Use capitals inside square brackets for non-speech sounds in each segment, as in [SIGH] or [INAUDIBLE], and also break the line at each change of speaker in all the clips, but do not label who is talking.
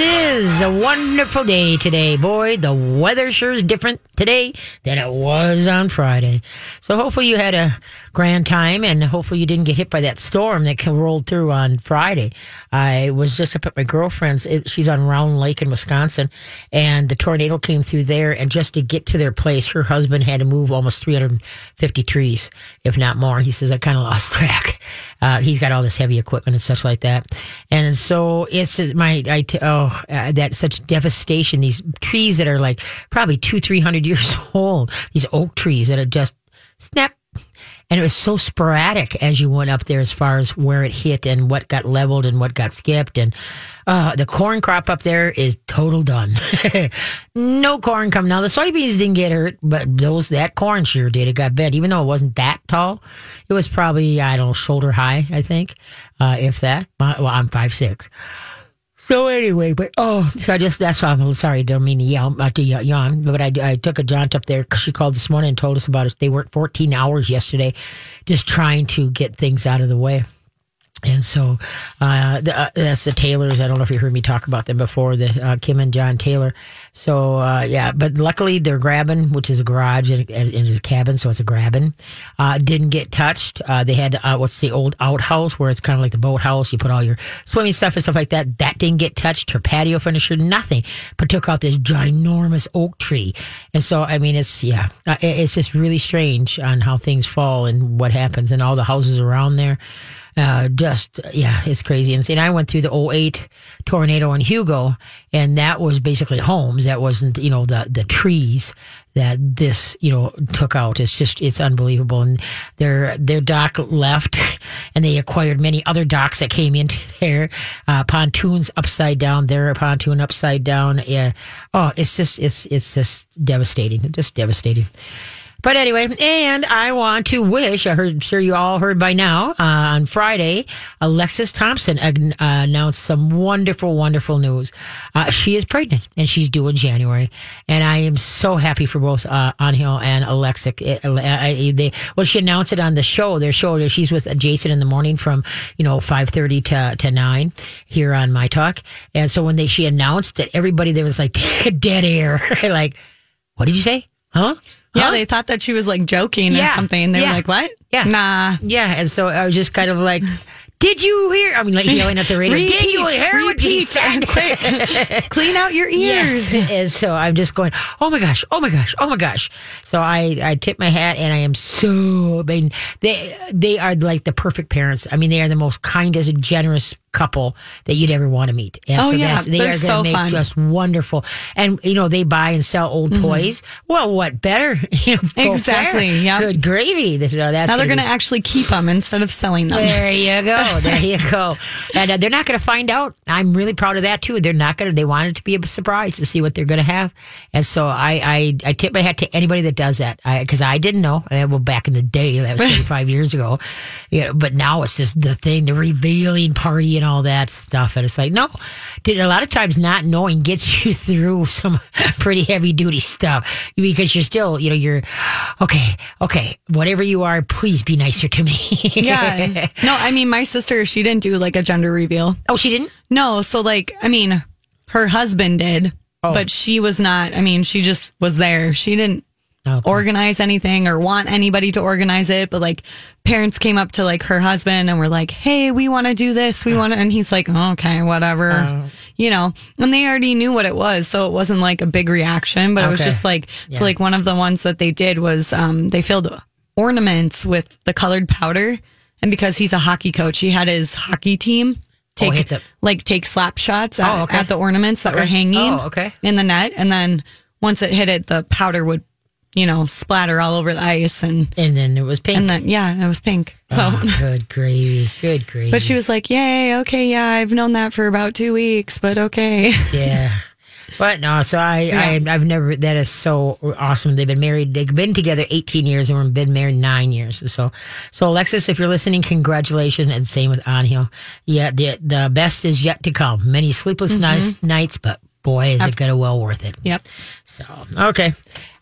Yeah a wonderful day today, boy. The weather sure is different today than it was on Friday. So hopefully you had a grand time and hopefully you didn't get hit by that storm that rolled through on Friday. I was just up at my girlfriend's. She's on Round Lake in Wisconsin and the tornado came through there. And just to get to their place, her husband had to move almost 350 trees, if not more. He says, I kind of lost [LAUGHS] track. Uh, he's got all this heavy equipment and such like that. And so it's my, I, oh, uh, that such devastation. These trees that are like probably two, three hundred years [LAUGHS] old. These oak trees that are just snap. And it was so sporadic as you went up there as far as where it hit and what got leveled and what got skipped. And uh, the corn crop up there is total done. [LAUGHS] no corn come now. The soybeans didn't get hurt, but those that corn sure did. It got bent, even though it wasn't that tall. It was probably I don't know shoulder high, I think, uh, if that. Well, I'm five six. So anyway, but oh, so I just that's why I'm sorry. Don't mean to yell, not to yawn, but I, I took a jaunt up there she called this morning and told us about it. They worked 14 hours yesterday, just trying to get things out of the way. And so uh, the, uh, that's the Taylors. I don't know if you heard me talk about them before, the uh, Kim and John Taylor. So uh, yeah, but luckily they're grabbing, which is a garage and, and a cabin, so it's a grabbing. Uh, didn't get touched. Uh, they had what's the old outhouse where it's kind of like the boathouse. You put all your swimming stuff and stuff like that. That didn't get touched. Her patio furniture, nothing. But took out this ginormous oak tree. And so I mean, it's yeah, it's just really strange on how things fall and what happens and all the houses around there uh, just yeah, it's crazy And, insane. I went through the 08 tornado in Hugo, and that was basically homes. That wasn't you know the the trees that this you know took out. It's just it's unbelievable. And their their dock left, [LAUGHS] and they acquired many other docks that came into [LAUGHS] there. Uh, pontoons upside down. Their pontoon upside down. Yeah. Oh, it's just it's it's just devastating. Just devastating. But anyway, and I want to wish, I heard, sure you all heard by now, uh, on Friday, Alexis Thompson uh, announced some wonderful, wonderful news. Uh, she is pregnant and she's due in January. And I am so happy for both, uh, and Alexis. It, uh, they, well, she announced it on the show, their show, she's with Jason in the morning from, you know, 5.30 to, to 9 here on My Talk. And so when they, she announced it, everybody there was like [LAUGHS] dead air. [LAUGHS] like, what did you say? Huh?
Yeah, huh? they thought that she was like joking yeah. or something. They yeah. were like, "What?
Yeah,
nah."
Yeah, and so I was just kind of like, "Did you hear?" I mean, like yelling at the radio.
repeat,
Did you
hear repeat, what he said? Quick, [LAUGHS] clean out your ears.
Yes. And so I'm just going, "Oh my gosh! Oh my gosh! Oh my gosh!" So I I tip my hat, and I am so. I mean, they they are like the perfect parents. I mean, they are the most kindest, and generous couple that you'd ever want to meet.
And oh so yeah,
they
They're
are going to
so
make
fun.
just wonderful. And you know they buy and sell old mm-hmm. toys. Well, what better? [LAUGHS]
Exactly. Yeah.
Good gravy. This, uh,
that's now they're going to actually keep them instead of selling them.
There you go. [LAUGHS] There you go. And uh, they're not going to find out. I'm really proud of that too. They're not going to. They want it to be a surprise to see what they're going to have. And so I, I I tip my hat to anybody that does that I because I, I, didn't know. Uh, well, back in the day, that was [LAUGHS] 35 years ago. You know, but now it's just the thing, the revealing party and all that stuff. And it's like, no, a lot of times not knowing gets [LAUGHS] you through some pretty heavy duty stuff because you're still, you know, you're okay, okay, whatever you are, please be nicer to me.
yeah. [LAUGHS] No, I mean, my sister, she didn't do like a gender reveal.
Oh, she didn't?
No. So, like, I mean, her husband did, oh. but she was not, I mean, she just was there. She didn't Okay. organize anything or want anybody to organize it. But like parents came up to like her husband and were like, Hey, we want to do this. We want to, and he's like, okay, whatever, uh, you know, and they already knew what it was. So it wasn't like a big reaction, but okay. it was just like, yeah. so like one of the ones that they did was, um, they filled ornaments with the colored powder. And because he's a hockey coach, he had his hockey team oh, take, oh, the- like take slap shots at, oh, okay. at the ornaments that
okay.
were hanging
oh, okay.
in the net. And then once it hit it, the powder would you know, splatter all over the ice and
and then it was pink.
And then yeah, it was pink. Ah, so
oh, good gravy, good gravy. [LAUGHS]
But she was like, "Yay, okay, yeah, I've known that for about two weeks, but okay." [LAUGHS]
Yeah. But no, so I, yeah. I, I've never. That is so awesome. They've been married. They've been together eighteen years, and we've been married nine years. So, so Alexis, if you're listening, congratulations, and same with Angel. Yeah, the the best is yet to come. Many sleepless mm-hmm. nights, nights, but boy, is it going to well worth it.
Yep.
So, okay.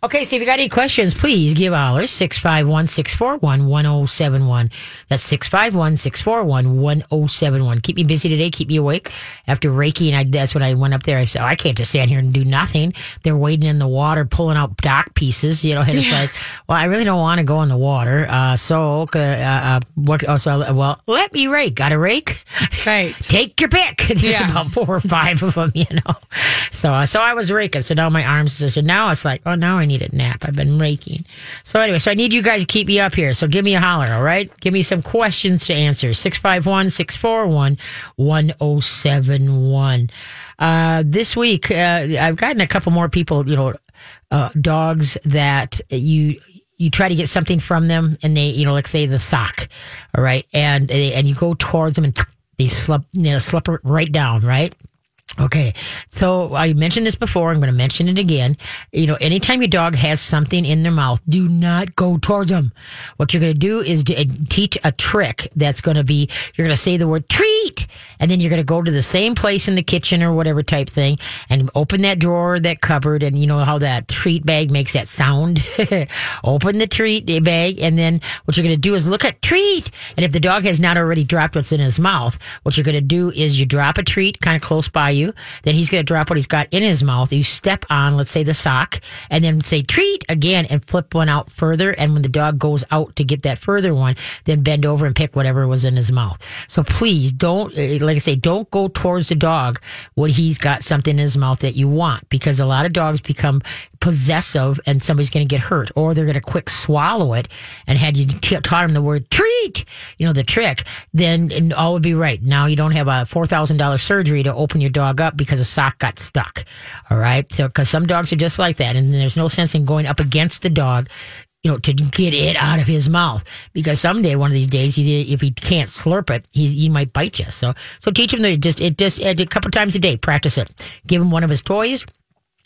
Okay, so if you got any questions, please give ours 651 641 1071. That's 651 641 1071. Keep me busy today, keep me awake. After Reiki, and I, that's when I went up there. I said, oh, I can't just stand here and do nothing. They're wading in the water, pulling out dock pieces, you know, and it's yeah. like, well, I really don't want to go in the water. Uh, so, uh, uh, what, oh, so, well, let me rake. Got a rake?
Right. [LAUGHS]
Take your pick. [LAUGHS] There's yeah. about four or five of them, you know. So, uh, so I was raking. So now my arms, so now it's like, oh, now I need a nap. I've been raking. So anyway, so I need you guys to keep me up here. So give me a holler, all right? Give me some questions to answer. 651 641 1071. Uh, this week, uh, I've gotten a couple more people, you know, uh, dogs that you, you try to get something from them and they, you know, let's say the sock, all right, and and you go towards them and they slip, you know, slip right down, right? Okay. So I mentioned this before. I'm going to mention it again. You know, anytime your dog has something in their mouth, do not go towards them. What you're going to do is uh, teach a trick that's going to be, you're going to say the word treat, and then you're going to go to the same place in the kitchen or whatever type thing and open that drawer, that cupboard, and you know how that treat bag makes that sound? [LAUGHS] open the treat bag, and then what you're going to do is look at treat. And if the dog has not already dropped what's in his mouth, what you're going to do is you drop a treat kind of close by you then he's going to drop what he's got in his mouth. You step on, let's say the sock, and then say treat again and flip one out further. And when the dog goes out to get that further one, then bend over and pick whatever was in his mouth. So please don't, eh, like I say, don't go towards the dog when he's got something in his mouth that you want because a lot of dogs become possessive and somebody's going to get hurt or they're going to quick swallow it. And had you t- taught him the word treat, you know, the trick, then all would be right. Now you don't have a $4,000 surgery to open your dog up because a sock got stuck. All right. So, cause some dogs are just like that. And there's no sense in going up against the dog you know, to get it out of his mouth because someday, one of these days, he, if he can't slurp it, he, he might bite you. So, so teach him to just, it just, a couple times a day, practice it. Give him one of his toys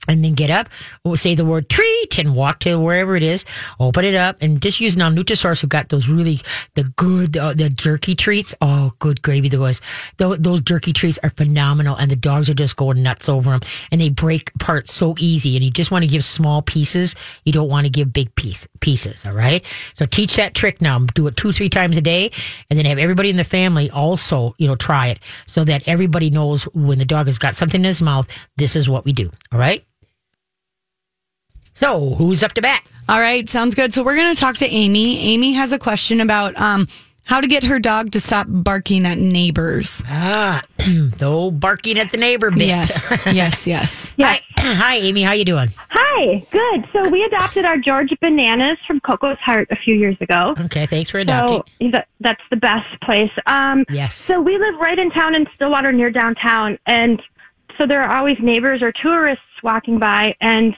and then get up, say the word treat and walk to wherever it is, open it up and just use now who got those really, the good, uh, the jerky treats. Oh, good gravy. Those, those jerky treats are phenomenal and the dogs are just going nuts over them and they break apart so easy and you just want to give small pieces. You don't want to give big piece, pieces. All right. So teach that trick now. Do it two, three times a day and then have everybody in the family also, you know, try it so that everybody knows when the dog has got something in his mouth, this is what we do. All right. So, who's up to bat?
All right, sounds good. So, we're going to talk to Amy. Amy has a question about um, how to get her dog to stop barking at neighbors.
Ah, [CLEARS THROAT] though barking at the neighbor bit.
Yes, [LAUGHS] yes, yes.
Hi, [CLEARS THROAT] hi, Amy. How you doing?
Hi, good. So we adopted our George bananas from Coco's Heart a few years ago.
Okay, thanks for adopting.
So that's the best place. Um,
yes.
So we live right in town in Stillwater, near downtown, and so there are always neighbors or tourists walking by, and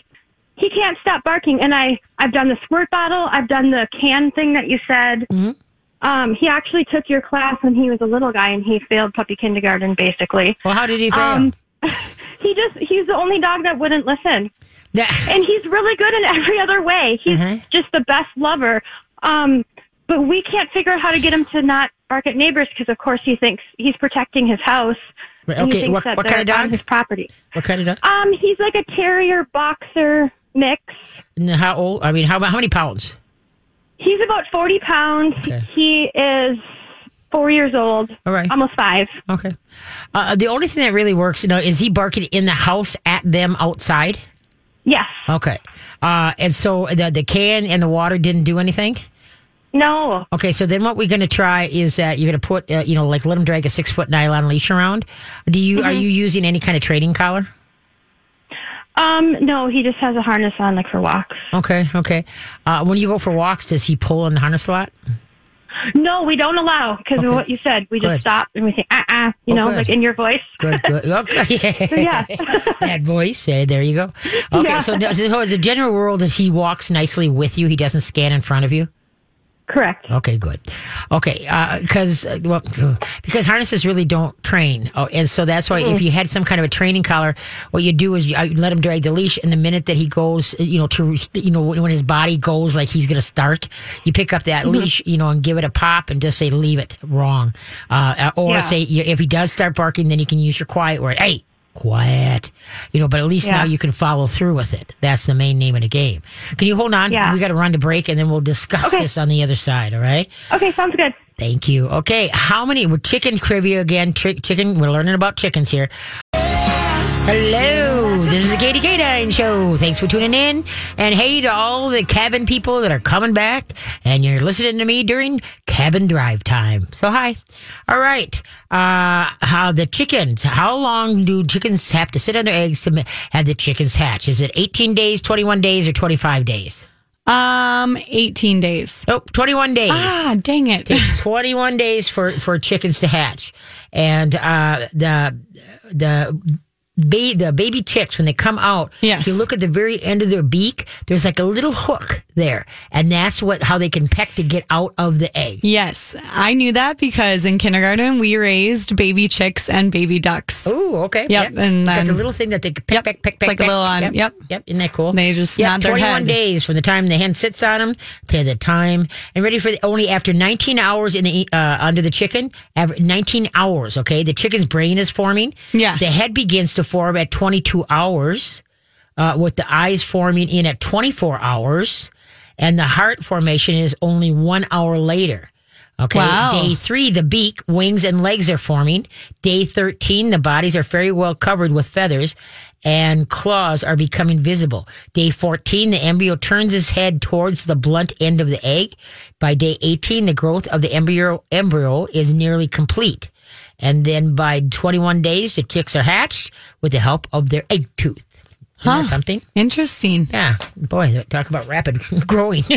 he can't stop barking. And I, I've done the squirt bottle. I've done the can thing that you said. Mm-hmm. Um, he actually took your class when he was a little guy and he failed puppy kindergarten basically.
Well, how did he fail? Um, [LAUGHS]
he just, he's the only dog that wouldn't listen. [LAUGHS] and he's really good in every other way. He's mm-hmm. just the best lover. Um, but we can't figure out how to get him to not bark at neighbors because of course he thinks he's protecting his house.
okay, what, what kind of dog?
his property.
What kind of dog?
Um, he's like a terrier boxer mix.
And how old? I mean, how how many pounds?
He's about forty pounds. Okay. He is four years old.
All right,
almost five.
Okay. Uh, the only thing that really works, you know, is he barking in the house at them outside?
Yes.
Okay. Uh, and so the the can and the water didn't do anything.
No.
Okay, so then what we're going to try is that you're going to put, uh, you know, like let him drag a six foot nylon leash around. Do you mm-hmm. are you using any kind of training collar?
Um, no, he just has a harness on, like for walks.
Okay, okay. Uh, when you go for walks, does he pull in the harness a lot?
No, we don't allow because okay. of what you said. We good. just stop and we say, "uh, uh," you oh, know, good. like in your voice.
Good, good. [LAUGHS] Okay, yeah. [LAUGHS] that voice. Say, there you go. Okay, yeah. so, so the general rule that he walks nicely with you. He doesn't scan in front of you.
Correct.
Okay, good. Okay, because uh, uh, well, because harnesses really don't train, oh, and so that's why mm-hmm. if you had some kind of a training collar, what you do is you, you, let him drag the leash, and the minute that he goes, you know, to you know when his body goes like he's going to start, you pick up that mm-hmm. leash, you know, and give it a pop, and just say leave it wrong, uh, or yeah. say if he does start barking, then you can use your quiet word, hey quiet. You know, but at least
Yeah.
now you can follow through with it. That's the main name of the game. Can you hold on?
Yeah.
We got to run to break and then we'll discuss
Okay.
this on the other side. All right.
Okay, sounds good.
Thank you. Okay. How many? We're chicken trivia again. Tri- chicken. We're learning about chickens here. Hello, this is the Katie K9 Show. Thanks for tuning in. And hey to all the cabin people that are coming back and you're listening to me during cabin drive time. So hi. All right. Uh, how the chickens, how long do chickens have to sit on their eggs to have the chickens hatch? Is it 18 days, 21 days, or 25 days?
Um, 18 days.
Nope, 21 days.
Ah, dang it.
It's 21 days for for chickens to hatch and uh the the ba- the baby chicks when they come out
Yes.
if you look at the very end of their beak there's like a little hook there and that's what how they can peck to get out of the egg
Yes, I knew that because in kindergarten we raised baby chicks and baby ducks.
Oh, okay.
Yep, and
Got the little thing that they can peck,
Yep,
peck, peck, peck,
like a little on-
Yep,
yep.
yep. Isn't that cool?
They just
yep,
nod their
21
head.
days from the time the hen sits on them to the time and ready for the, only after 19 hours in the uh, under the chicken. aver- 19 hours. Okay, the chicken's brain is forming.
Yeah.
the head begins to form at 22 hours, uh, with the eyes forming in at 24 hours, and the heart formation is only one hour later. Okay.
Wow.
Day three, the beak, wings, and legs are forming. Day 13, the bodies are very well covered with feathers and claws are becoming visible. Day 14, the embryo turns its head towards the blunt end of the egg. By day 18, the growth of the embryo, embryo is nearly complete. And then by 21 days, the chicks are hatched with the help of their egg tooth.
Huh.
something?
Interesting.
Yeah. Boy, talk about rapid [LAUGHS] growing. [LAUGHS]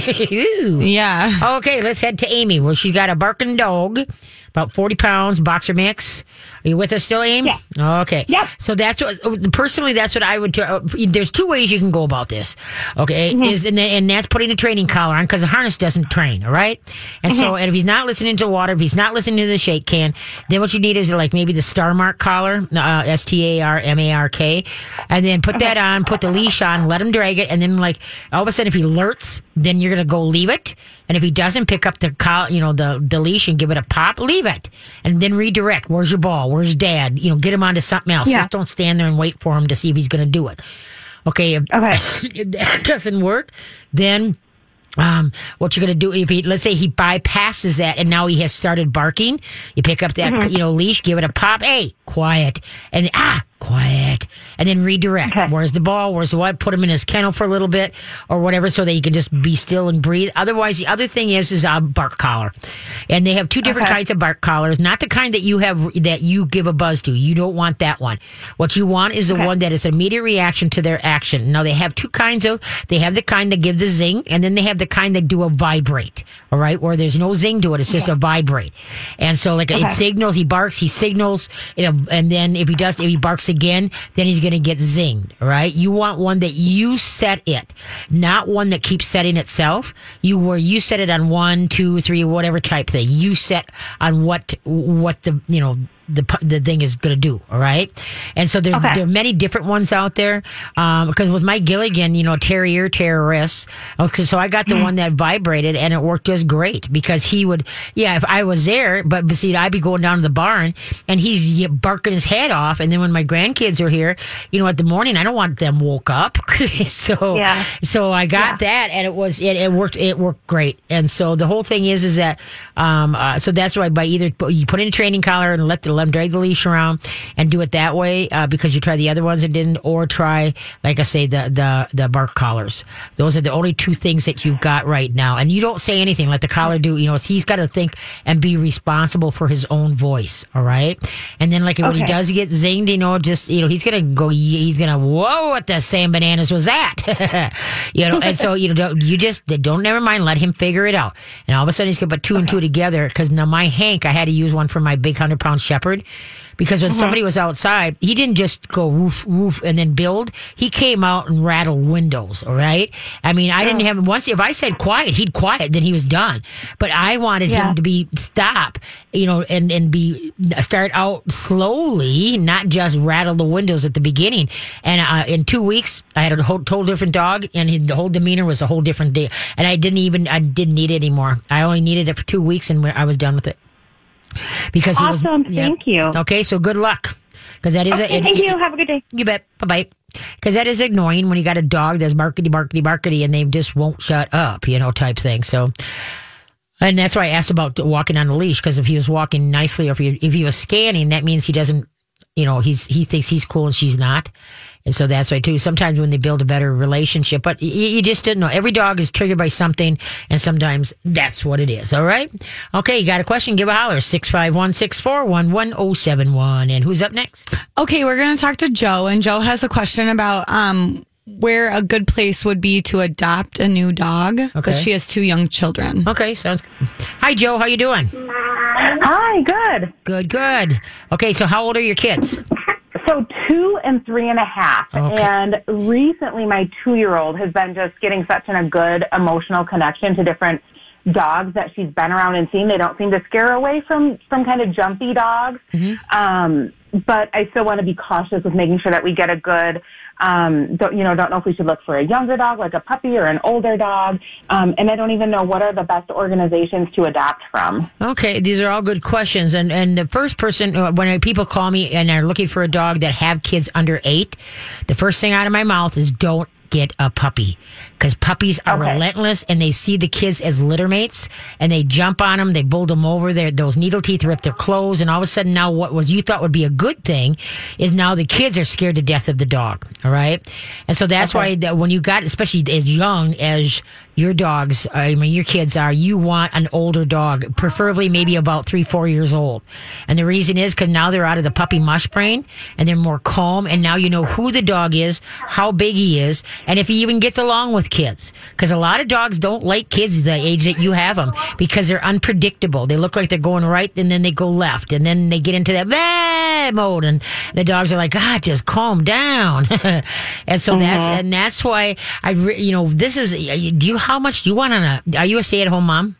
Yeah.
Okay, let's head to Amy. Well, she's got a barking dog, about 40 pounds, boxer mix. Are you with us still, Amy?
Yeah.
Okay.
Yep.
So that's what, personally, that's what I would, t- uh, there's two ways you can go about this. Okay. Is, and, and that's putting a training collar on because the harness doesn't train. All right. And so, and if he's not listening to water, if he's not listening to the shake can, then what you need is like maybe the Star Mark collar, uh, S T A R M A R K, and then put that on, put the leash on, let him drag it. And then like all of a sudden, if he alerts, then you're going to go leave it. And if he doesn't pick up the col, you know, the, the leash and give it a pop, leave it. And then redirect. Where's your ball? Where's dad? You know, get him onto something else.
Yeah.
Just don't stand there and wait for him to see if he's going to do it. Okay. If,
Okay. [COUGHS]
if that doesn't work, then um, what you're going to do if he, let's say he bypasses that and now he has started barking, you pick up that,
Mm-hmm.
you know, leash, give it a pop. Hey, quiet. And ah, quiet. And then redirect.
Okay.
Where's the ball? Where's the what? Put him in his kennel for a little bit or whatever so that he can just be still and breathe. Otherwise, the other thing is, is a bark collar. And they have two different
Okay.
kinds of bark collars, not the kind that you have, that you give a buzz to. You don't want that one. What you want is the
Okay.
one that is an immediate reaction to their action. Now they have two kinds of, they have the kind that give the zing and then they have the kind that do a vibrate. All right. Where there's no zing to it. It's just a vibrate. And so like it signals, he barks, he signals, you know, and then if he does, if he barks again, then he's going to get zinged. right? You want one that you set it, not one that keeps setting itself. You where you set it on one, two, three, whatever type thing. You set on what, what the, you know, the the thing is going to do. All right, and so there's
Okay.
there are many different ones out there. Um, because with Mike Gilligan, you know, Terrier terrorists. Okay, so I got the one that vibrated and it worked just great because he would, yeah, if I was there, but, but see, I'd be going down to the barn and he's barking his head off. And then when my grandkids are here, you know, at the morning, I don't want them woke up. [LAUGHS] so,
Yeah.
so I got that and it was, it, it worked, it worked great. And so the whole thing is, is that, um, uh, so that's why by either put- you put in a training collar and let the, let them drag the leash around and do it that way, uh, because you try the other ones and didn't, or try, like I say, the, the, the bark collars. Those are the only two things that you've got right now. And you don't say anything. Let the collar do, you know, he's got to think and be responsible for his own voice. All right. And then like when he does get zinged, you know, just, you know, he's going to go, he's going to, whoa, what the same Bananas was that? [LAUGHS] you know, and so, you know, don't- you just, don't never mind, let him figure it out. And all of a sudden he's going to put two and two together because now my Hank, I had to use one for my big hundred pound shepherd because when somebody was outside, he didn't just go roof, roof, and then build. He came out and rattled windows. All right. I mean, I didn't have him once. If I said quiet, he'd quiet. Then he was done. But I wanted
Yeah.
him to be stop, you know, and and be start out slowly, not just rattle the windows at the beginning. And uh, in two weeks, I had a whole total different dog, and he, the whole demeanor was a whole different day. And I didn't even I didn't need it anymore. I only needed it for two weeks, and I was done with it because he was
Awesome.
yeah.
Thank you.
Okay, so good luck. because that is
okay,
a,
thank
it,
you. Have a good day.
You bet. Bye bye. Because that is annoying when you got a dog that's markety, markety, markety, and they just won't shut up, you know, type thing. So, and that's why I asked about walking on a leash because if he was walking nicely or if he, if he was scanning, that means he doesn't, you know, he's he thinks he's cool and she's not. And so that's why too. Sometimes when they build a better relationship, but you, you, just didn't know. Every dog is triggered by something, and sometimes that's what it is. All right. Okay, you got a question? Give a holler. Six five one six four one one zero seven one. And who's up next?
Okay, we're gonna talk to Joe, and Joe has a question about um where a good place would be to adopt a new dog because
Okay.
she has two young children.
Okay, sounds good. Hi, Joe. How you doing?
Hi, good.
Good, good. Okay, so how old are your kids?
Two and three and a half.
Okay.
And recently my two year old has been just getting such an, a good emotional connection to different dogs that she's been around and seen. They don't seem to scare away from from kind of jumpy dogs. Um, but I still want to be cautious with making sure that we get a good um, don't, you know, don't know if we should look for a younger dog, like a puppy or an older dog. Um, and I don't even know what are the best organizations to adopt from.
Okay, these are all good questions. And and the first person uh, when people call me and are looking for a dog that have kids under eight, the first thing out of my mouth is don't get a puppy because puppies are
Okay.
relentless and they see the kids as litter mates and they jump on them they bull them over their those needle teeth rip their clothes and all of a sudden now what was you thought would be a good thing is now the kids are scared to death of the dog all right? And so that's why that when you got especially as young as your dogs i mean your kids are you want an older dog preferably maybe about three four years old. And the reason is because now they're out of the puppy mush brain and they're more calm and now you know who the dog is how big he is and if he even gets along with kids. Because a lot of dogs don't like kids the age that you have them because they're unpredictable. They look like they're going right and then they go left and then they get into that bad mode and the dogs are like god just calm down. [LAUGHS] And so that's mm-hmm. and that's why i re- you know this is do you how much do you want on a are you a stay-at-home mom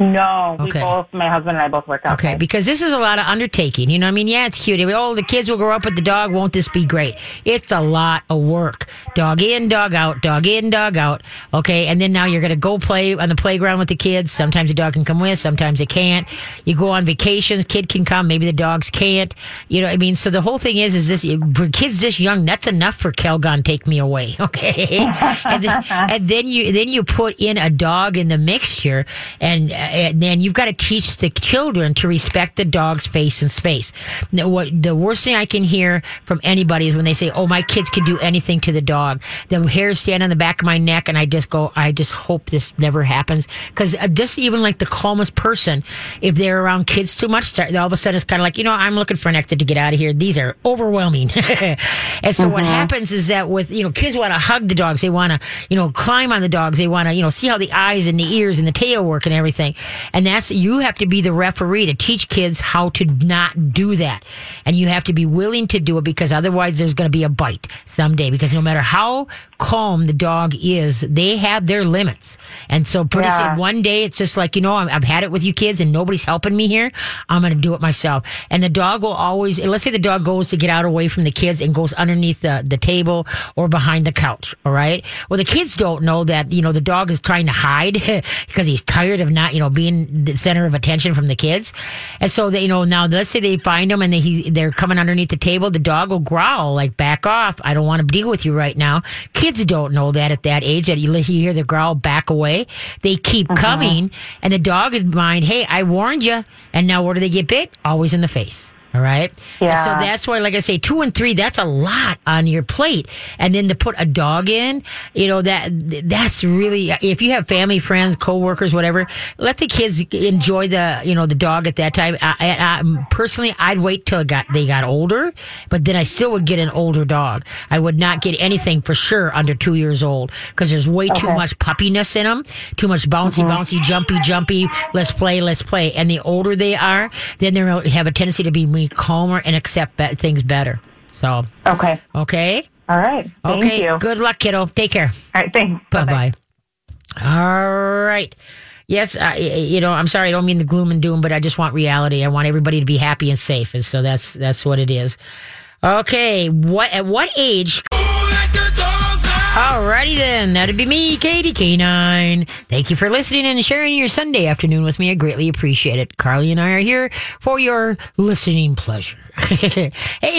No, we
Okay.
both, my husband and I both work out.
Okay, because this is a lot of undertaking. You know what I mean? Yeah, it's cute. Oh, the kids will grow up with the dog. Won't this be great? It's a lot of work. Dog in, dog out, dog in, dog out. Okay, and then now you're going to go play on the playground with the kids. Sometimes the dog can come with, sometimes it can't. You go on vacations, kid can come, maybe the dogs can't. You know what I mean? So the whole thing is, is this, for kids this young, that's enough for Calgon Take Me Away. [LAUGHS] Okay. and, then, and then you, then you put in a dog in the mixture and, and then you've got to teach the children to respect the dog's face and space. Now, what the worst thing I can hear from anybody is when they say, "Oh, my kids can do anything to the dog." The hairs stand on the back of my neck, and I just go, "I just hope this never happens." Because uh, just even like the calmest person, if they're around kids too much, start, all of a sudden it's kind of like, you know, I'm looking for an exit to get out of here. These are overwhelming. [LAUGHS] and so what mm-hmm. happens is that with you know kids want to hug the dogs, they want to you know climb on the dogs, they want to you know see how the eyes and the ears and the tail work and everything. And that's you have to be the referee to teach kids how to not do that. And you have to be willing to do it because otherwise there's going to be a bite someday because no matter how calm the dog is, they have their limits. And so pretty
Yeah.
soon one day it's just like, you know, I'm, I've had it with you kids and nobody's helping me here. I'm going to do it myself. And the dog will always, let's say the dog goes to get out away from the kids and goes underneath the, the table or behind the couch. All right. Well, the kids don't know that, you know, the dog is trying to hide [LAUGHS] because he's tired of not, you know, being the center of attention from the kids. And so they, you know, now let's say they find him and they, he, they're coming underneath the table. The dog will growl like, back off. I don't want to deal with you right now. Kids don't know that at that age that you, you hear the growl back away. They keep uh-huh. coming and the dog in mind, Hey, I warned you. And now where do they get bit? Always in the face. All right. And so that's why, like I say, two and three, that's a lot on your plate. And then to put a dog in, you know, that, that's really, if you have family, friends, coworkers, whatever, let the kids enjoy the, you know, the dog at that time. I, I, I, personally, I'd wait till it got, they got older, but then I still would get an older dog. I would not get anything for sure under two years old because there's way too much puppiness in them, too much bouncy, mm-hmm. bouncy, jumpy, jumpy. Let's play, let's play. And the older they are, then they have a tendency to be calmer and accept be- things better. So,
Okay.
okay.
All right. Thank
okay.
you.
Good luck, kiddo. Take care.
All right. Thanks.
Bye bye. All right. Yes, I, you know, I'm sorry. I don't mean the gloom and doom, but I just want reality. I want everybody to be happy and safe, and so that's that's what it is. Okay. What at what age? Alrighty then, that'd be me, Katie K9. Thank you for listening and sharing your Sunday afternoon with me. I greatly appreciate it. Carly and I are here for your listening pleasure. [LAUGHS] hey,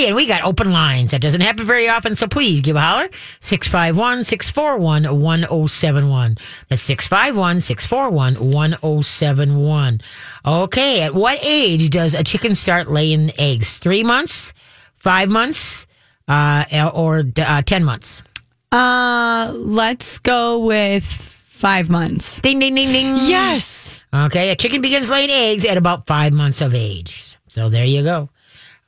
and we got open lines. That doesn't happen very often, so please give a holler. 651 641 1071. That's 651 641 1071. Okay, at what age does a chicken start laying eggs? Three months, five months, uh, or uh, 10 months?
Uh, let's go with five months.
Ding, ding, ding, ding.
Yes.
Okay, a chicken begins laying eggs at about five months of age. So there you go.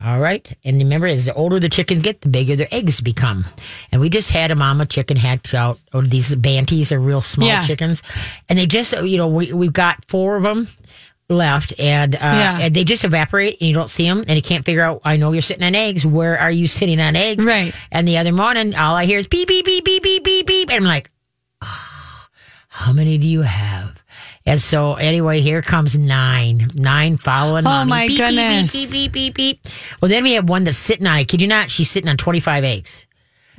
All right. And remember, as the older the chickens get, the bigger their eggs become. And we just had a mama chicken hatch out. Or these banties are real small
Yeah.
chickens. And they just, you know, we, we've got four of them left and, uh,
Yeah.
and they just evaporate and you don't see them and you can't figure out, I know you're sitting on eggs. Where are you sitting on eggs?
Right.
And the other morning, all I hear is beep, beep, beep, beep, beep, beep, beep. And I'm like, "Ah, how many do you have? And so anyway, here comes nine, nine following.
Oh,
mommy.
my
Beep, beep, beep. Beep, beep, beep, beep, Well, then we have one that's sitting on. I kid you not, she's sitting on twenty five eggs.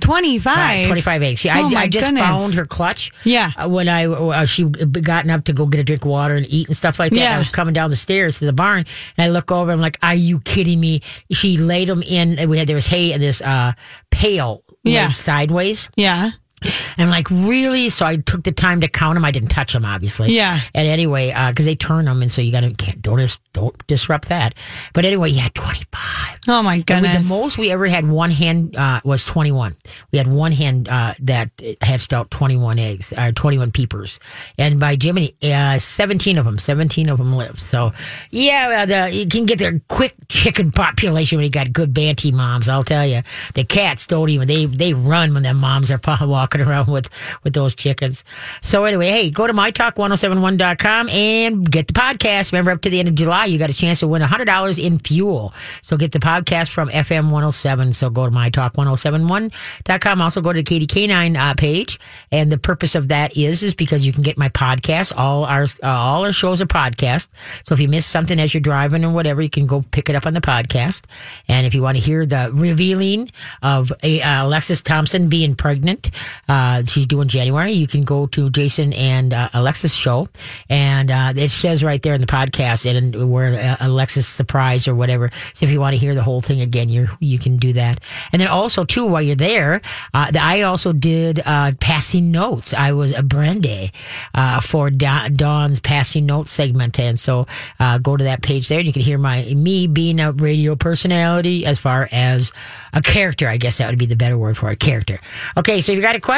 25.
Twenty five eggs. She, I,
Oh, my
I just
goodness.
found her clutch.
Yeah.
uh, when I uh, she gotten up to go get a drink of water and eat and stuff like that.
Yeah.
I was coming down the stairs to the barn and I look over. And I'm like, "Are you kidding me?" She laid them in. and We had there was hay in this uh, pail.
Yeah.
sideways.
Yeah.
And I'm like, really? So I took the time to count them. I didn't touch them, obviously.
Yeah.
And anyway, because they turn them, and so you got to can't don't dis, don't disrupt that. But anyway, yeah, 25.
Oh my
And we-
goodness.
the most we ever had one hand uh, was 21. We had one hand uh, that hatched out 21 eggs, or 21 peepers. And by Jiminy, uh, 17 of them, 17 of them lived. So, yeah, uh, the, you can get their quick chicken population when you got good Banty moms, I'll tell you. The cats don't even, they, they run when their moms are walking [LAUGHS] around with, with those chickens. So anyway, hey, go to mytalk1071.com and get the podcast. Remember, up to the end of July, you got a chance to win $100 in fuel. So get the podcast from FM 107. So go to mytalk1071.com. Also go to the Katie K9 uh, page. And the purpose of that is, is because you can get my podcast. All our, uh, all our shows are podcast. So if you miss something as you're driving or whatever, you can go pick it up on the podcast. And if you want to hear the revealing of a, uh, Alexis Thompson being pregnant, uh, she's doing January, you can go to Jason and uh, Alexis show. And uh, it says right there in the podcast, and where uh, Alexis surprise or whatever. So if you want to hear the whole thing again, you you can do that. And then also too, while you're there, uh, the- I also did uh, passing notes. I was a Brende uh, for Da- Dawn's passing notes segment, and so uh, go to that page there. and You can hear my me being a radio personality as far as a character. I guess that would be the better word for a character. Okay, so if you got a question,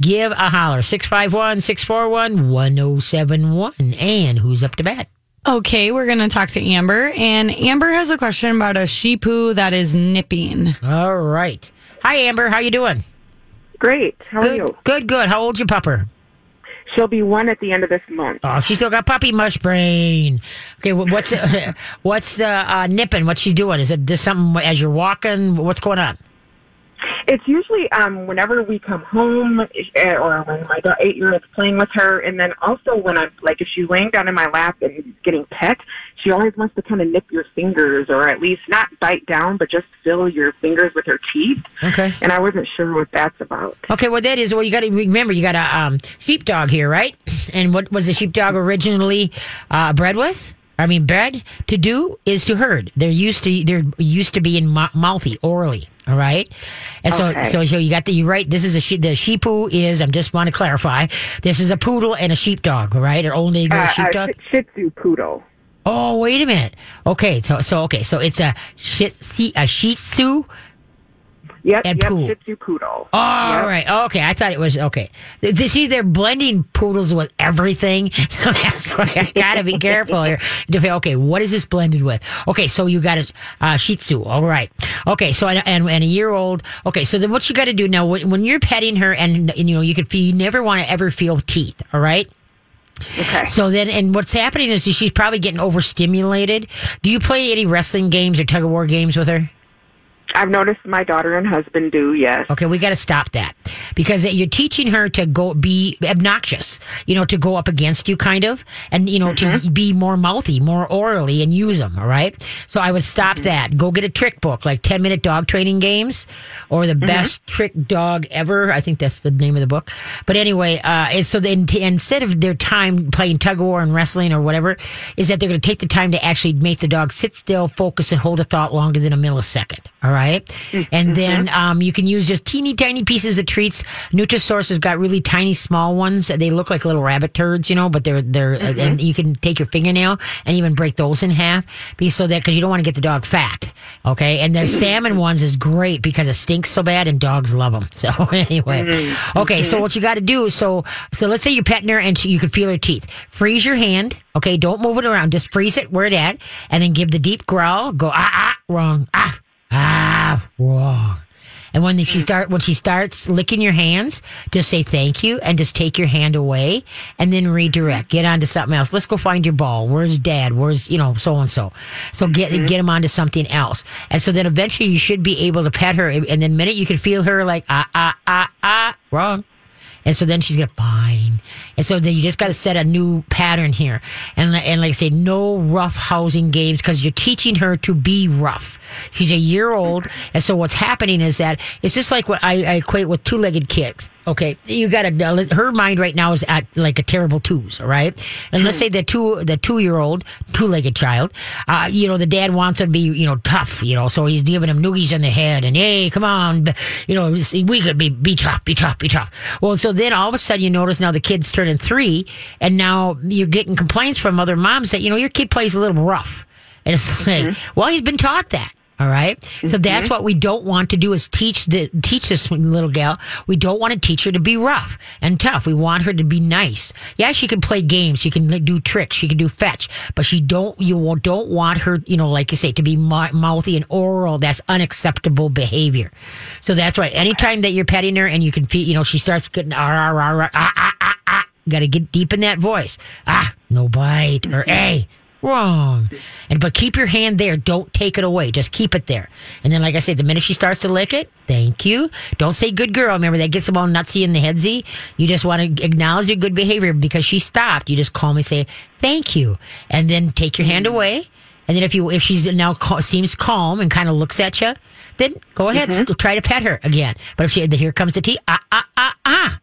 give a holler 651 641 1071. And who's up to bat?
Okay, we're going to talk to Amber. And Amber has a question about a sheepoo that is nipping.
All right. Hi, Amber. How you doing?
Great. How are
Good,
you?
good, good. How old's your pupper?
She'll be one at the end of this month.
Oh, she still got puppy mush brain. Okay, what's [LAUGHS] what's the uh, nipping? What's she doing? Is it just something as you're walking? What's going on?
It's usually um, whenever we come home, eh, or when my eight-year-old's playing with her, and then also when I'm like, if she's laying down in my lap and getting pet, she always wants to kind of nip your fingers, or at least not bite down, but just fill your fingers with her teeth.
Okay.
And I wasn't sure what that's about.
Okay, well that is, well, you got to remember, you got a um, sheepdog here, right? And what was the sheepdog originally uh, bred with? I mean, bred to do is to herd. They're used to they're used to being mou- mouthy, orally. All right, and so
Okay.
so so you got the you right. This is a she, the sheepoo is. I'm just want to clarify. This is a poodle and a sheepdog. All right, an old Negro
Uh,
sheepdog.
a Shih- Tzu poodle.
Oh, wait a minute. Okay, so so okay, so it's a shih a Shih Tzu.
Yep,
And
yep,
poo.
Shih Tzu poodle.
All
Yep.
right. Okay, I thought it was okay. Th- th- See, they're blending poodles with everything, [LAUGHS] so that's why I gotta be careful here. Okay, what is this blended with? Okay, so you got a uh, Shih Tzu. All right. Okay, so and, and, and a year old. Okay, so then what you got to do now when, when you're petting her, and, and you know you could feel, you never want to ever feel teeth. All right.
Okay.
So then, and what's happening is she's probably getting overstimulated. Do you play any wrestling games or tug of war games with her?
I've noticed my daughter and husband do, yes.
Okay, we got to stop that because you're teaching her to go be obnoxious, you know, to go up against you kind of, and, you know, mm-hmm. to be more mouthy, more orally and use them. All right. So I would stop mm-hmm. that. Go get a trick book like 10 minute dog training games or the mm-hmm. best trick dog ever. I think that's the name of the book. But anyway, uh, and so then instead of their time playing tug of war and wrestling or whatever, is that they're going to take the time to actually make the dog sit still, focus, and hold a thought longer than a millisecond. All right? Mm-hmm. And then um, you can use just teeny tiny pieces of treats. Nutrisource has got really tiny, small ones. They look like little rabbit turds, you know, but they're they're mm-hmm. and you can take your fingernail and even break those in half, because so that because you don't want to get the dog fat. Okay, and their mm-hmm. salmon ones is great because it stinks so bad and dogs love them. [LAUGHS] So anyway, mm-hmm. okay, so mm-hmm. what you got to do? So so let's say you're petting her and she, you can feel her teeth. Freeze your hand. Okay, don't move it around. Just freeze it where it at, and then give the deep growl. Go ah ah wrong ah ah wrong. And when she start when she starts licking your hands, just say thank you and just take your hand away and then redirect. Get onto something else. Let's go find your ball. Where's dad? Where's you know so and so. So get mm-hmm. get him onto something else. And so then eventually you should be able to pet her. And then minute you can feel her like ah ah ah ah wrong and so then she's gonna fine. And so then you just got to set a new pattern here. And, and like I say, no rough housing games because you're teaching her to be rough. She's a year old. And so what's happening is that it's just like what I, I equate with two legged kids. Okay, you got to. Her mind right now is at like a terrible twos. All right, and let's say the two the two year old two legged child. Uh, you know, the dad wants him to be you know tough. You know, so he's giving him noogies in the head and hey, come on, you know, we could be be tough, be tough, be tough. Well, so then all of a sudden you notice now the kid's turning three, and now you're getting complaints from other moms that you know your kid plays a little rough. And it's like, mm-hmm. well, he's been taught that. All right? So mm-hmm. that's what we don't want to do is teach the teach this little gal. We don't want to teach her to be rough and tough. We want her to be nice. Yeah, she can play games. She can do tricks. She can do fetch. But she don't. You don't want her. You know, like you say, to be mouthy and oral. That's unacceptable behavior. So that's why anytime that you're petting her and you can feel, you know, she starts getting ah ah ah ah ah. ah got to get deep in that voice. Ah, no bite or hey Wrong. And but keep your hand there. Don't take it away. Just keep it there. And then, like I said, the minute she starts to lick it, thank you. Don't say good girl. Remember that gets them all nutsy in the headsy. You just want to acknowledge your good behavior because she stopped. You just calmly say thank you, and then take your hand away. And then if you if she's now seems calm and kind of looks at you, then go ahead mm-hmm. try to pet her again. But if she here comes the tea, ah ah ah ah,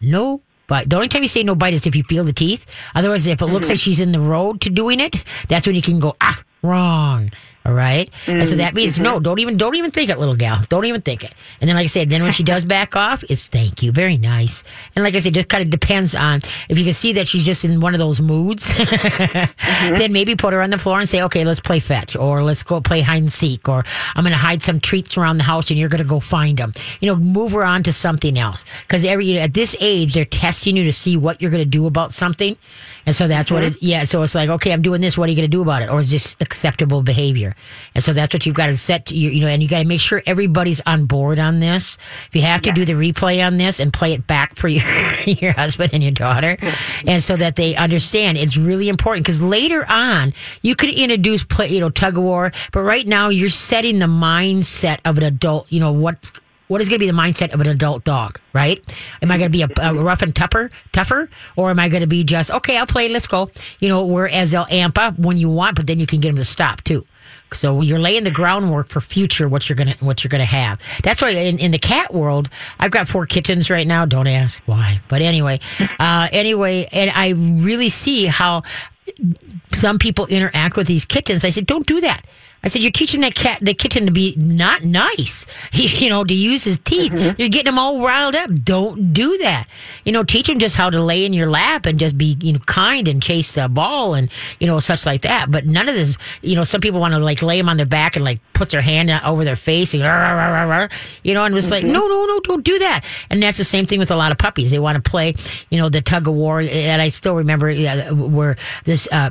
no but the only time you say no bite is if you feel the teeth. Otherwise, if it looks mm-hmm. like she's in the road to doing it, that's when you can go, ah, wrong. All right? mm-hmm. And so that means mm-hmm. no, don't even don't even think it, little gal. Don't even think it. And then like I said, then when she does [LAUGHS] back off, it's thank you. Very nice. And like I said, just kind of depends on if you can see that she's just in one of those moods, [LAUGHS] mm-hmm. then maybe put her on the floor and say, Okay, let's play fetch or let's go play hide and seek or I'm gonna hide some treats around the house and you're gonna go find them. You know, move her on to something else. Because every at this age they're testing you to see what you're gonna do about something. And so that's what it, yeah. So it's like, okay, I'm doing this. What are you going to do about it? Or is this acceptable behavior? And so that's what you've got to set to, you, you know, and you got to make sure everybody's on board on this. If you have to yeah. do the replay on this and play it back for [LAUGHS] your, your husband and your daughter. [LAUGHS] And so that they understand it's really important because later on you could introduce play, you know, tug of war, but right now you're setting the mindset of an adult, you know, what's, what is going to be the mindset of an adult dog, right? Am I going to be a, a, rough and tougher, tougher, or am I going to be just okay? I'll play. Let's go. You know, whereas they'll amp up when you want, but then you can get them to stop too. So you're laying the groundwork for future what you're gonna what you're gonna have. That's why in, in the cat world, I've got four kittens right now. Don't ask why, but anyway, [LAUGHS] uh, anyway, and I really see how some people interact with these kittens. I said, don't do that. I said, you're teaching that cat, the kitten to be not nice, [LAUGHS] he, you know, to use his teeth. Mm-hmm. You're getting him all riled up. Don't do that. You know, teach him just how to lay in your lap and just be, you know, kind and chase the ball and, you know, such like that. But none of this, you know, some people want to like lay him on their back and like put their hand over their face and, rah, rah, rah, you know, and it's mm-hmm. like, no, no, no, don't do that. And that's the same thing with a lot of puppies. They want to play, you know, the tug of war. And I still remember uh, where this, uh,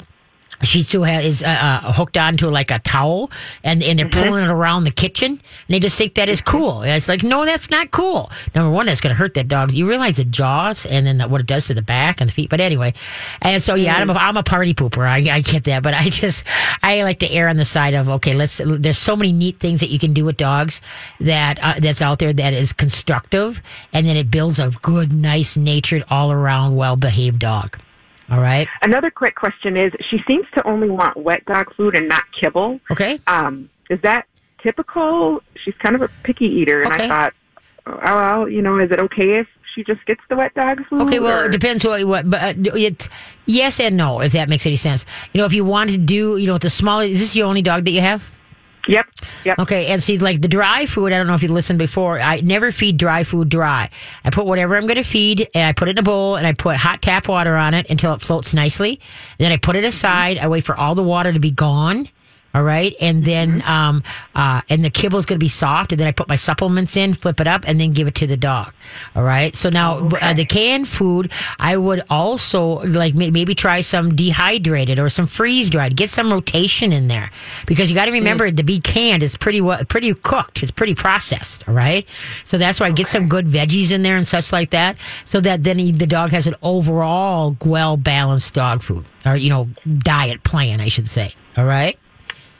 Shih Tzu ha- is uh, uh, hooked onto like a towel, and and they're pulling it around the kitchen, and they just think that is cool. And it's like, no, that's not cool. Number one, that's going to hurt that dog. You realize the jaws, and then what it does to the back and the feet. But anyway, and so yeah, I'm a, I'm a party pooper. I, I get that, but I just I like to err on the side of okay. Let's. There's so many neat things that you can do with dogs that uh, that's out there that is constructive, and then it builds a good, nice, natured, all around, well behaved dog. All right.
Another quick question is she seems to only want wet dog food and not kibble.
Okay.
Um, is that typical? She's kind of a picky eater, and
Okay.
I thought, oh, well, you know, is it okay if she just gets the wet dog food?
Okay, well,
or-
it depends what, what but uh, it, yes and no, if that makes any sense. You know, if you want to do, you know, with the smaller, is this your only dog that you have?
Yep, yep.
Okay, and see, like the dry food, I don't know if you listened before. I never feed dry food dry. I put whatever I'm going to feed, and I put it in a bowl, and I put hot tap water on it until it floats nicely. And then I put it aside. I wait for all the water to be gone. All right, and then um uh and the kibble is going to be soft, and then I put my supplements in, flip it up, and then give it to the dog. All right. So now uh, the canned food, I would also like may- maybe try some dehydrated or some freeze dried. Get some rotation in there because you got to remember to be canned is pretty well, pretty cooked. It's pretty processed. All right. So that's why I get some good veggies in there and such like that, so that then he, the dog has an overall well balanced dog food or you know diet plan, I should say. All right.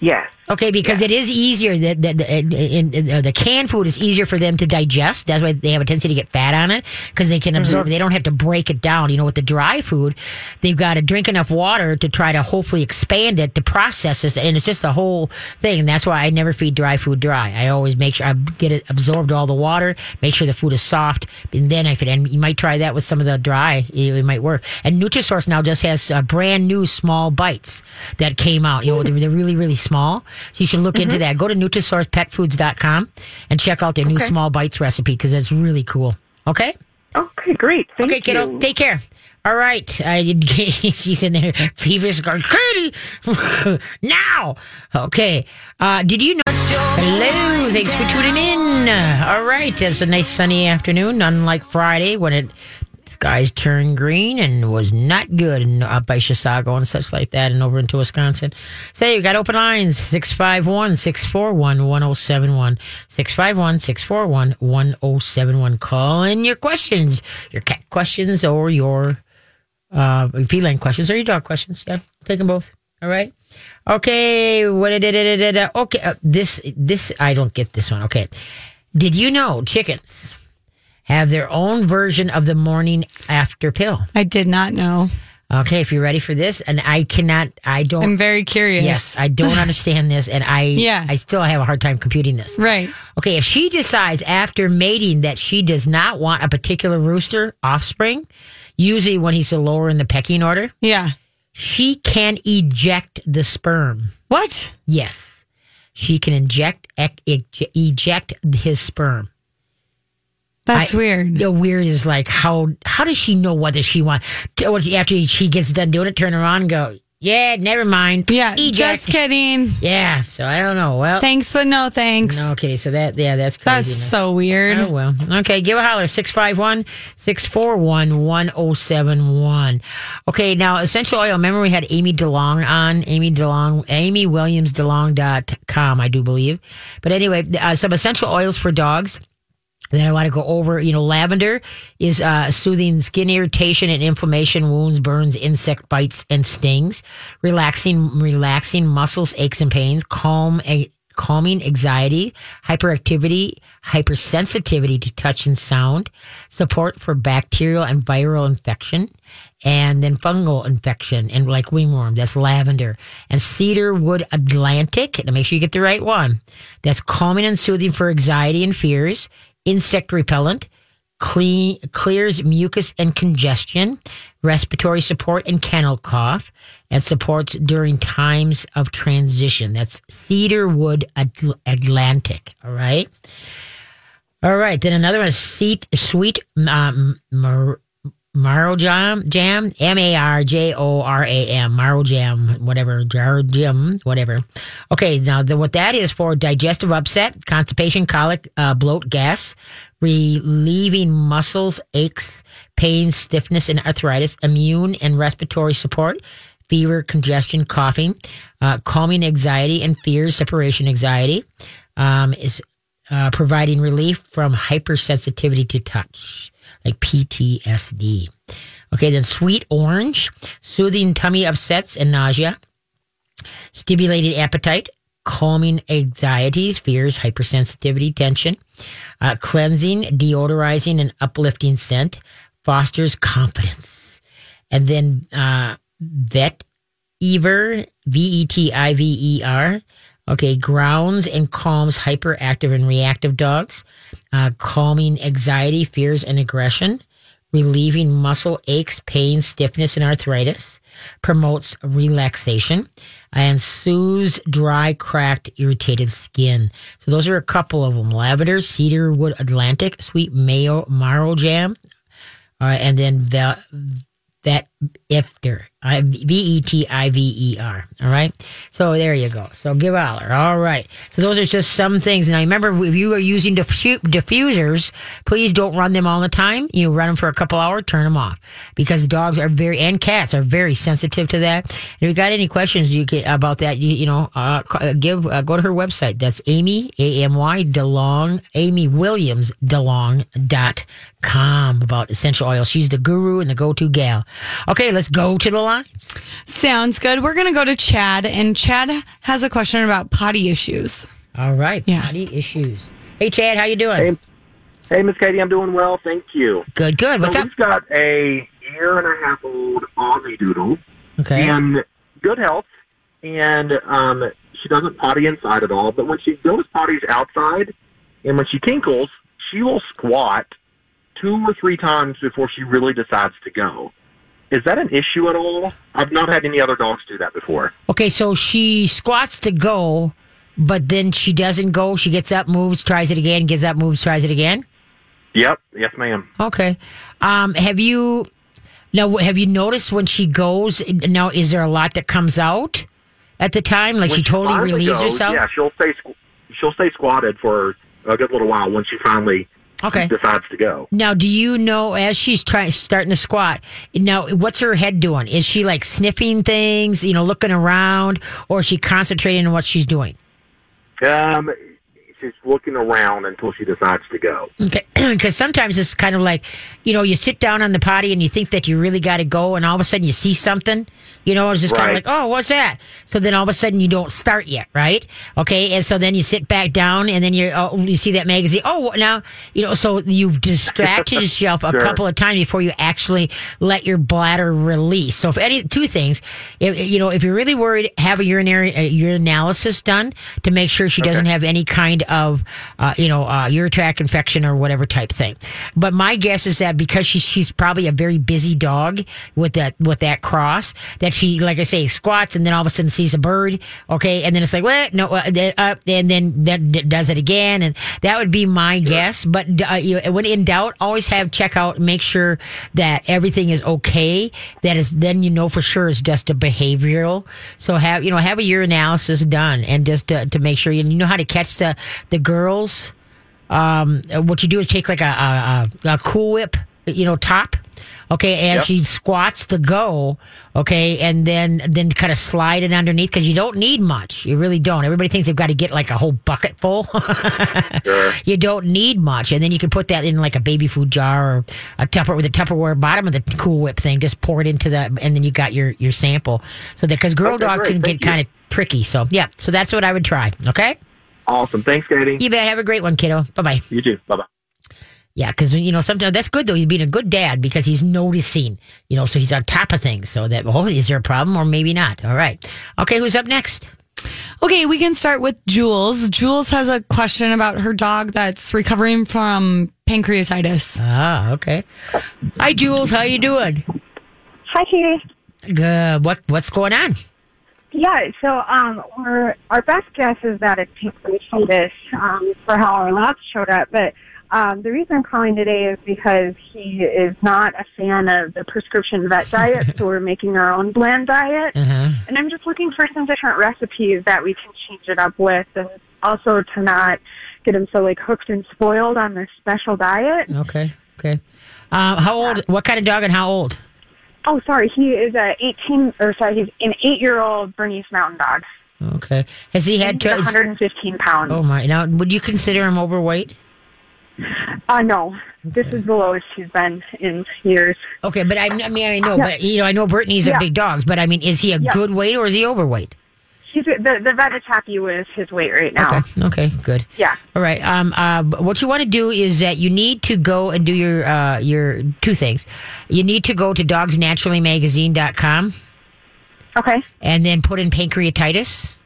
Yes.
Okay, because it is easier that in, in, uh, the canned food is easier for them to digest. That's why they have a tendency to get fat on it because they can absorb. They don't have to break it down. You know, with the dry food, they've got to drink enough water to try to hopefully expand it to process it, and it's just a whole thing. And that's why I never feed dry food dry. I always make sure I get it absorbed all the water, make sure the food is soft, and then I feed. And you might try that with some of the dry. It, it might work. And Nutrisource now just has uh, brand new small bites that came out. You know, they're, they're really really small. So you should look into that. Go to NutrisourcePetFoods.com and check out their new small bites recipe because it's really cool. Okay.
Okay, great. Thank
okay,
you.
kiddo. Take care. All right. [LAUGHS] I did. She's in there. Feverish going, Katie, [LAUGHS] now. Okay. Uh, did you know? Hello. Thanks for tuning in. All right. It's a nice sunny afternoon, unlike Friday when it skies turned green and was not good in, up by Chisago and such like that and over into Wisconsin. Say, you got open lines 651 641 1071. 651 641 1071. Call in your questions, your cat questions or your uh, feline questions or your dog questions. Yeah, take them both. All right. Okay. What did it? Okay. Uh, this this I don't get this one. Okay. Did you know chickens have their own version of the morning after pill?
I did not know.
Okay, if you're ready for this, and I cannot, I don't.
I'm very curious.
yes, I don't [LAUGHS] understand this, and I,
Yeah.
I still have a hard time computing this.
Right.
Okay, if she decides after mating that she does not want a particular rooster offspring, usually when he's lower in the pecking order,
Yeah.
she can eject the sperm.
What?
Yes, she can inject ec- eject his sperm.
That's
I-
weird.
The weird is like how how does she know whether she want after she gets done doing it, turn around and go, yeah, never mind.
Yeah.
eject.
Just kidding.
yeah. So I don't know. Well,
Thanks, but no thanks.
no, okay. So that yeah, that's
That's so weird.
Oh, well. Okay, give a holler 651 641 1071. Okay, now essential oil. Remember we had Amy DeLong on? Amy DeLong, amywilliamsdelong.com, I do believe. But anyway, uh, some essential oils for dogs. Then I want to go over, you know, lavender is uh, soothing skin irritation and inflammation, wounds, burns, insect bites, and stings. Relaxing, relaxing muscles, aches and pains. Calm, a, calming anxiety, hyperactivity, hypersensitivity to touch and sound. Support for bacterial and viral infection. And then fungal infection and like ringworm. That's lavender. And cedarwood Atlantic. Now make sure you get the right one. That's calming and soothing for anxiety and fears insect repellent, clean, clears mucus and congestion, respiratory support and kennel cough, and supports during times of transition. That's cedarwood Atl- Atlantic. All right. All right. Then another one is sweet, sweet um, mar- Marrow jam, jam, M A R J O R A M, marrow jam, whatever, jar jam, whatever. Okay, now the, what that is for: digestive upset, constipation, colic, uh, bloat, gas, relieving muscles, aches, pain, stiffness, and arthritis, immune and respiratory support, fever, congestion, coughing, uh, calming anxiety and fears, separation anxiety, um, is uh, providing relief from hypersensitivity to touch, like PTSD. Okay, then sweet orange, soothing tummy upsets and nausea, stimulating appetite, calming anxieties, fears, hypersensitivity, tension, uh, cleansing, deodorizing, and uplifting scent, fosters confidence. And then uh, vet Ever, V E T I V E R. Okay, grounds and calms hyperactive and reactive dogs, uh, calming anxiety, fears, and aggression, relieving muscle aches, pain, stiffness, and arthritis, promotes relaxation, and soothes dry, cracked, irritated skin. So those are a couple of them: lavender, cedarwood, Atlantic, sweet mayo, marrow jam, uh, and then the ifter. V E T I V E R. All right. So there you go. So give holler. All right. So those are just some things. I remember if you are using diffu- diffusers, please don't run them all the time. You know, run them for a couple hours, turn them off because dogs are very, and cats are very sensitive to that. And if you got any questions you get about that, you, you know, uh, give, uh, go to her website. That's Amy, A-M-Y, DeLong, Amy Williams, DeLong dot com about essential oil. She's the guru and the go-to gal. Okay. Let's go to the lines.
Sounds good. We're going to go to Chad, and Chad has a question about potty issues.
All right,
Yeah.
potty issues. Hey, Chad, how you doing?
Hey, hey, Miss Katie, I'm doing well, thank you.
Good, good. What's
so
up?
We've got a year and a half old Aussie Doodle
Okay.
in good health, and um, she doesn't potty inside at all. But when she goes potties outside, and when she tinkles, she will squat two or three times before she really decides to go. Is that an issue at all? I've not had any other dogs do that before.
Okay, so she squats to go, but then she doesn't go. She gets up, moves, tries it again, gets up, moves, tries it again.
Yep. Yes, ma'am.
Okay. Um, have you now? Have you noticed when she goes? Now, is there a lot that comes out at the time? Like
When
she totally relieves
goes,
herself.
Yeah, she'll stay. She'll stay squatted for a good little while when she finally
Okay.
decides to go.
Now, do you know as she's trying starting to squat? Now, what's her head doing? Is she like sniffing things? You know, looking around, or is she concentrating on what she's doing?
Um, she's looking around until she decides to go.
Okay, [CLEARS THROAT] because sometimes it's kind of like, you know, you sit down on the potty and you think that you really got to go, and all of a sudden you see something, you know, it's just kind of like, oh, what's that? So then all of a sudden you don't start yet, right? Okay, and so then you sit back down, and then you oh, you see that magazine. Oh, now you know, so you've distracted [LAUGHS] yourself a
Sure.
couple of times before you actually let your bladder release. So if any two things, if, you know, if you're really worried, have a urinary uh, urinalysis done to make sure she doesn't have any kind of, uh, you know, uh, urinary tract infection or whatever type thing. But my guess is that because she's she's probably a very busy dog with that with that cross that she, like I say, squats and then all of a sudden sees a bird. Okay, and then it's like, what? No, uh, up, and then d- does it again, and that would be my guess. But uh, you, when in doubt, always have check out, make sure that everything is okay. That is, then you know for sure it's just a behavioral. So have you know have a urinalysis done, and just to, to make sure you, you know how to catch the the girls um, what you do is take like a, a, a, a Cool Whip, you know, top. Okay, as
Yep.
she squats to go, okay, and then then kind of slide it underneath because you don't need much. You really don't. Everybody thinks they've got to get like a whole bucket full. [LAUGHS]
Sure.
you don't need much, and then you can put that in like a baby food jar or a Tupper with a Tupperware bottom of the Cool Whip thing. Just pour it into the, and then you got your your sample. So that because girl
Okay,
dog
great.
can
Thank
get kind of tricky. So yeah, so that's what I would try. Okay,
Awesome. Thanks, Katie.
you bet. Have a great one, kiddo. Bye bye.
You too. Bye bye.
Yeah, because you know sometimes that's good though. He's being a good dad because he's noticing, you know, so he's on top of things. So that oh, is there a problem or maybe not? All right, okay. Who's up next?
Okay, we can start with Jules. Jules has a question about her dog that's recovering from pancreatitis.
Ah, okay. Hi, Jules. How you doing?
Hi, Katie.
Good. What What's going on?
Yeah, so um, we're, our best guess is that it's pancreatitis um, for how our labs showed up. But um, the reason I'm calling today is because he is not a fan of the prescription vet diet, so we're making our own bland diet.
Uh-huh.
And I'm just looking for some different recipes that we can change it up with, and also to not get him so like hooked and spoiled on this special diet.
Okay. Okay. Uh, how old? What kind of dog and how old?
Oh, sorry. He is a 18, or sorry, he's an eight-year-old Bernese Mountain Dog.
Okay. Has he had?
He's
To,
115 pounds.
oh my! Now, would you consider him overweight?
Uh, no, this is the lowest he's been in years.
Okay, but I, I mean, I know, but you know, I know Brittany's a big dog, but I mean, is he a
Yeah.
good weight or is he overweight?
He's the the vet is happy with his weight right now.
Okay. Okay. Good.
Yeah.
All right. Um. Uh. What you want to do is that you need to go and do your uh your two things. You need to go to dogsnaturallymagazine.com
Okay.
and then put in pancreatitis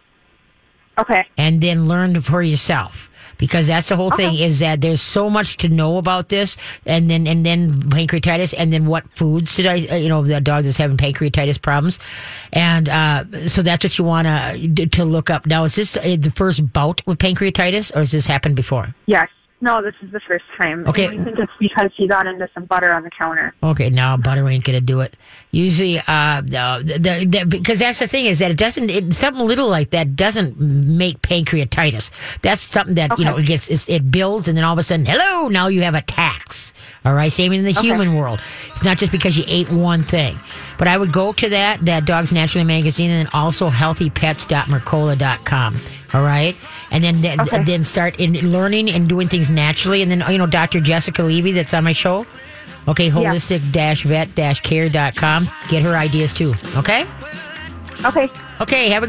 Okay.
and then learn for yourself because that's the whole thing is that there's so much to know about this and then and then pancreatitis and then what foods should I uh, you know the dog that's having pancreatitis problems. And uh, so that's what you want to to look up. Now is this uh, the first bout with pancreatitis or has this happened before?
Yes. No, this is the first time.
Okay.
I think it's because he got into some butter on the counter.
Okay, now butter ain't gonna do it. Usually, uh, the, the, the, because that's the thing is that it doesn't. It, something little like that doesn't make pancreatitis. That's something that you know it gets it builds, and then all of a sudden, hello, now you have attacks. All right, same in the human world. It's not just because you ate one thing. But I would go to that that Dogs Naturally magazine, and then also healthypets.mercola.com. All right, and then th- then start in learning and doing things naturally, and then you know Dr. Jessica Levy that's on my show. Okay, holistic-vet-care.com. Get her ideas too. Okay?
Okay.
Okay, have a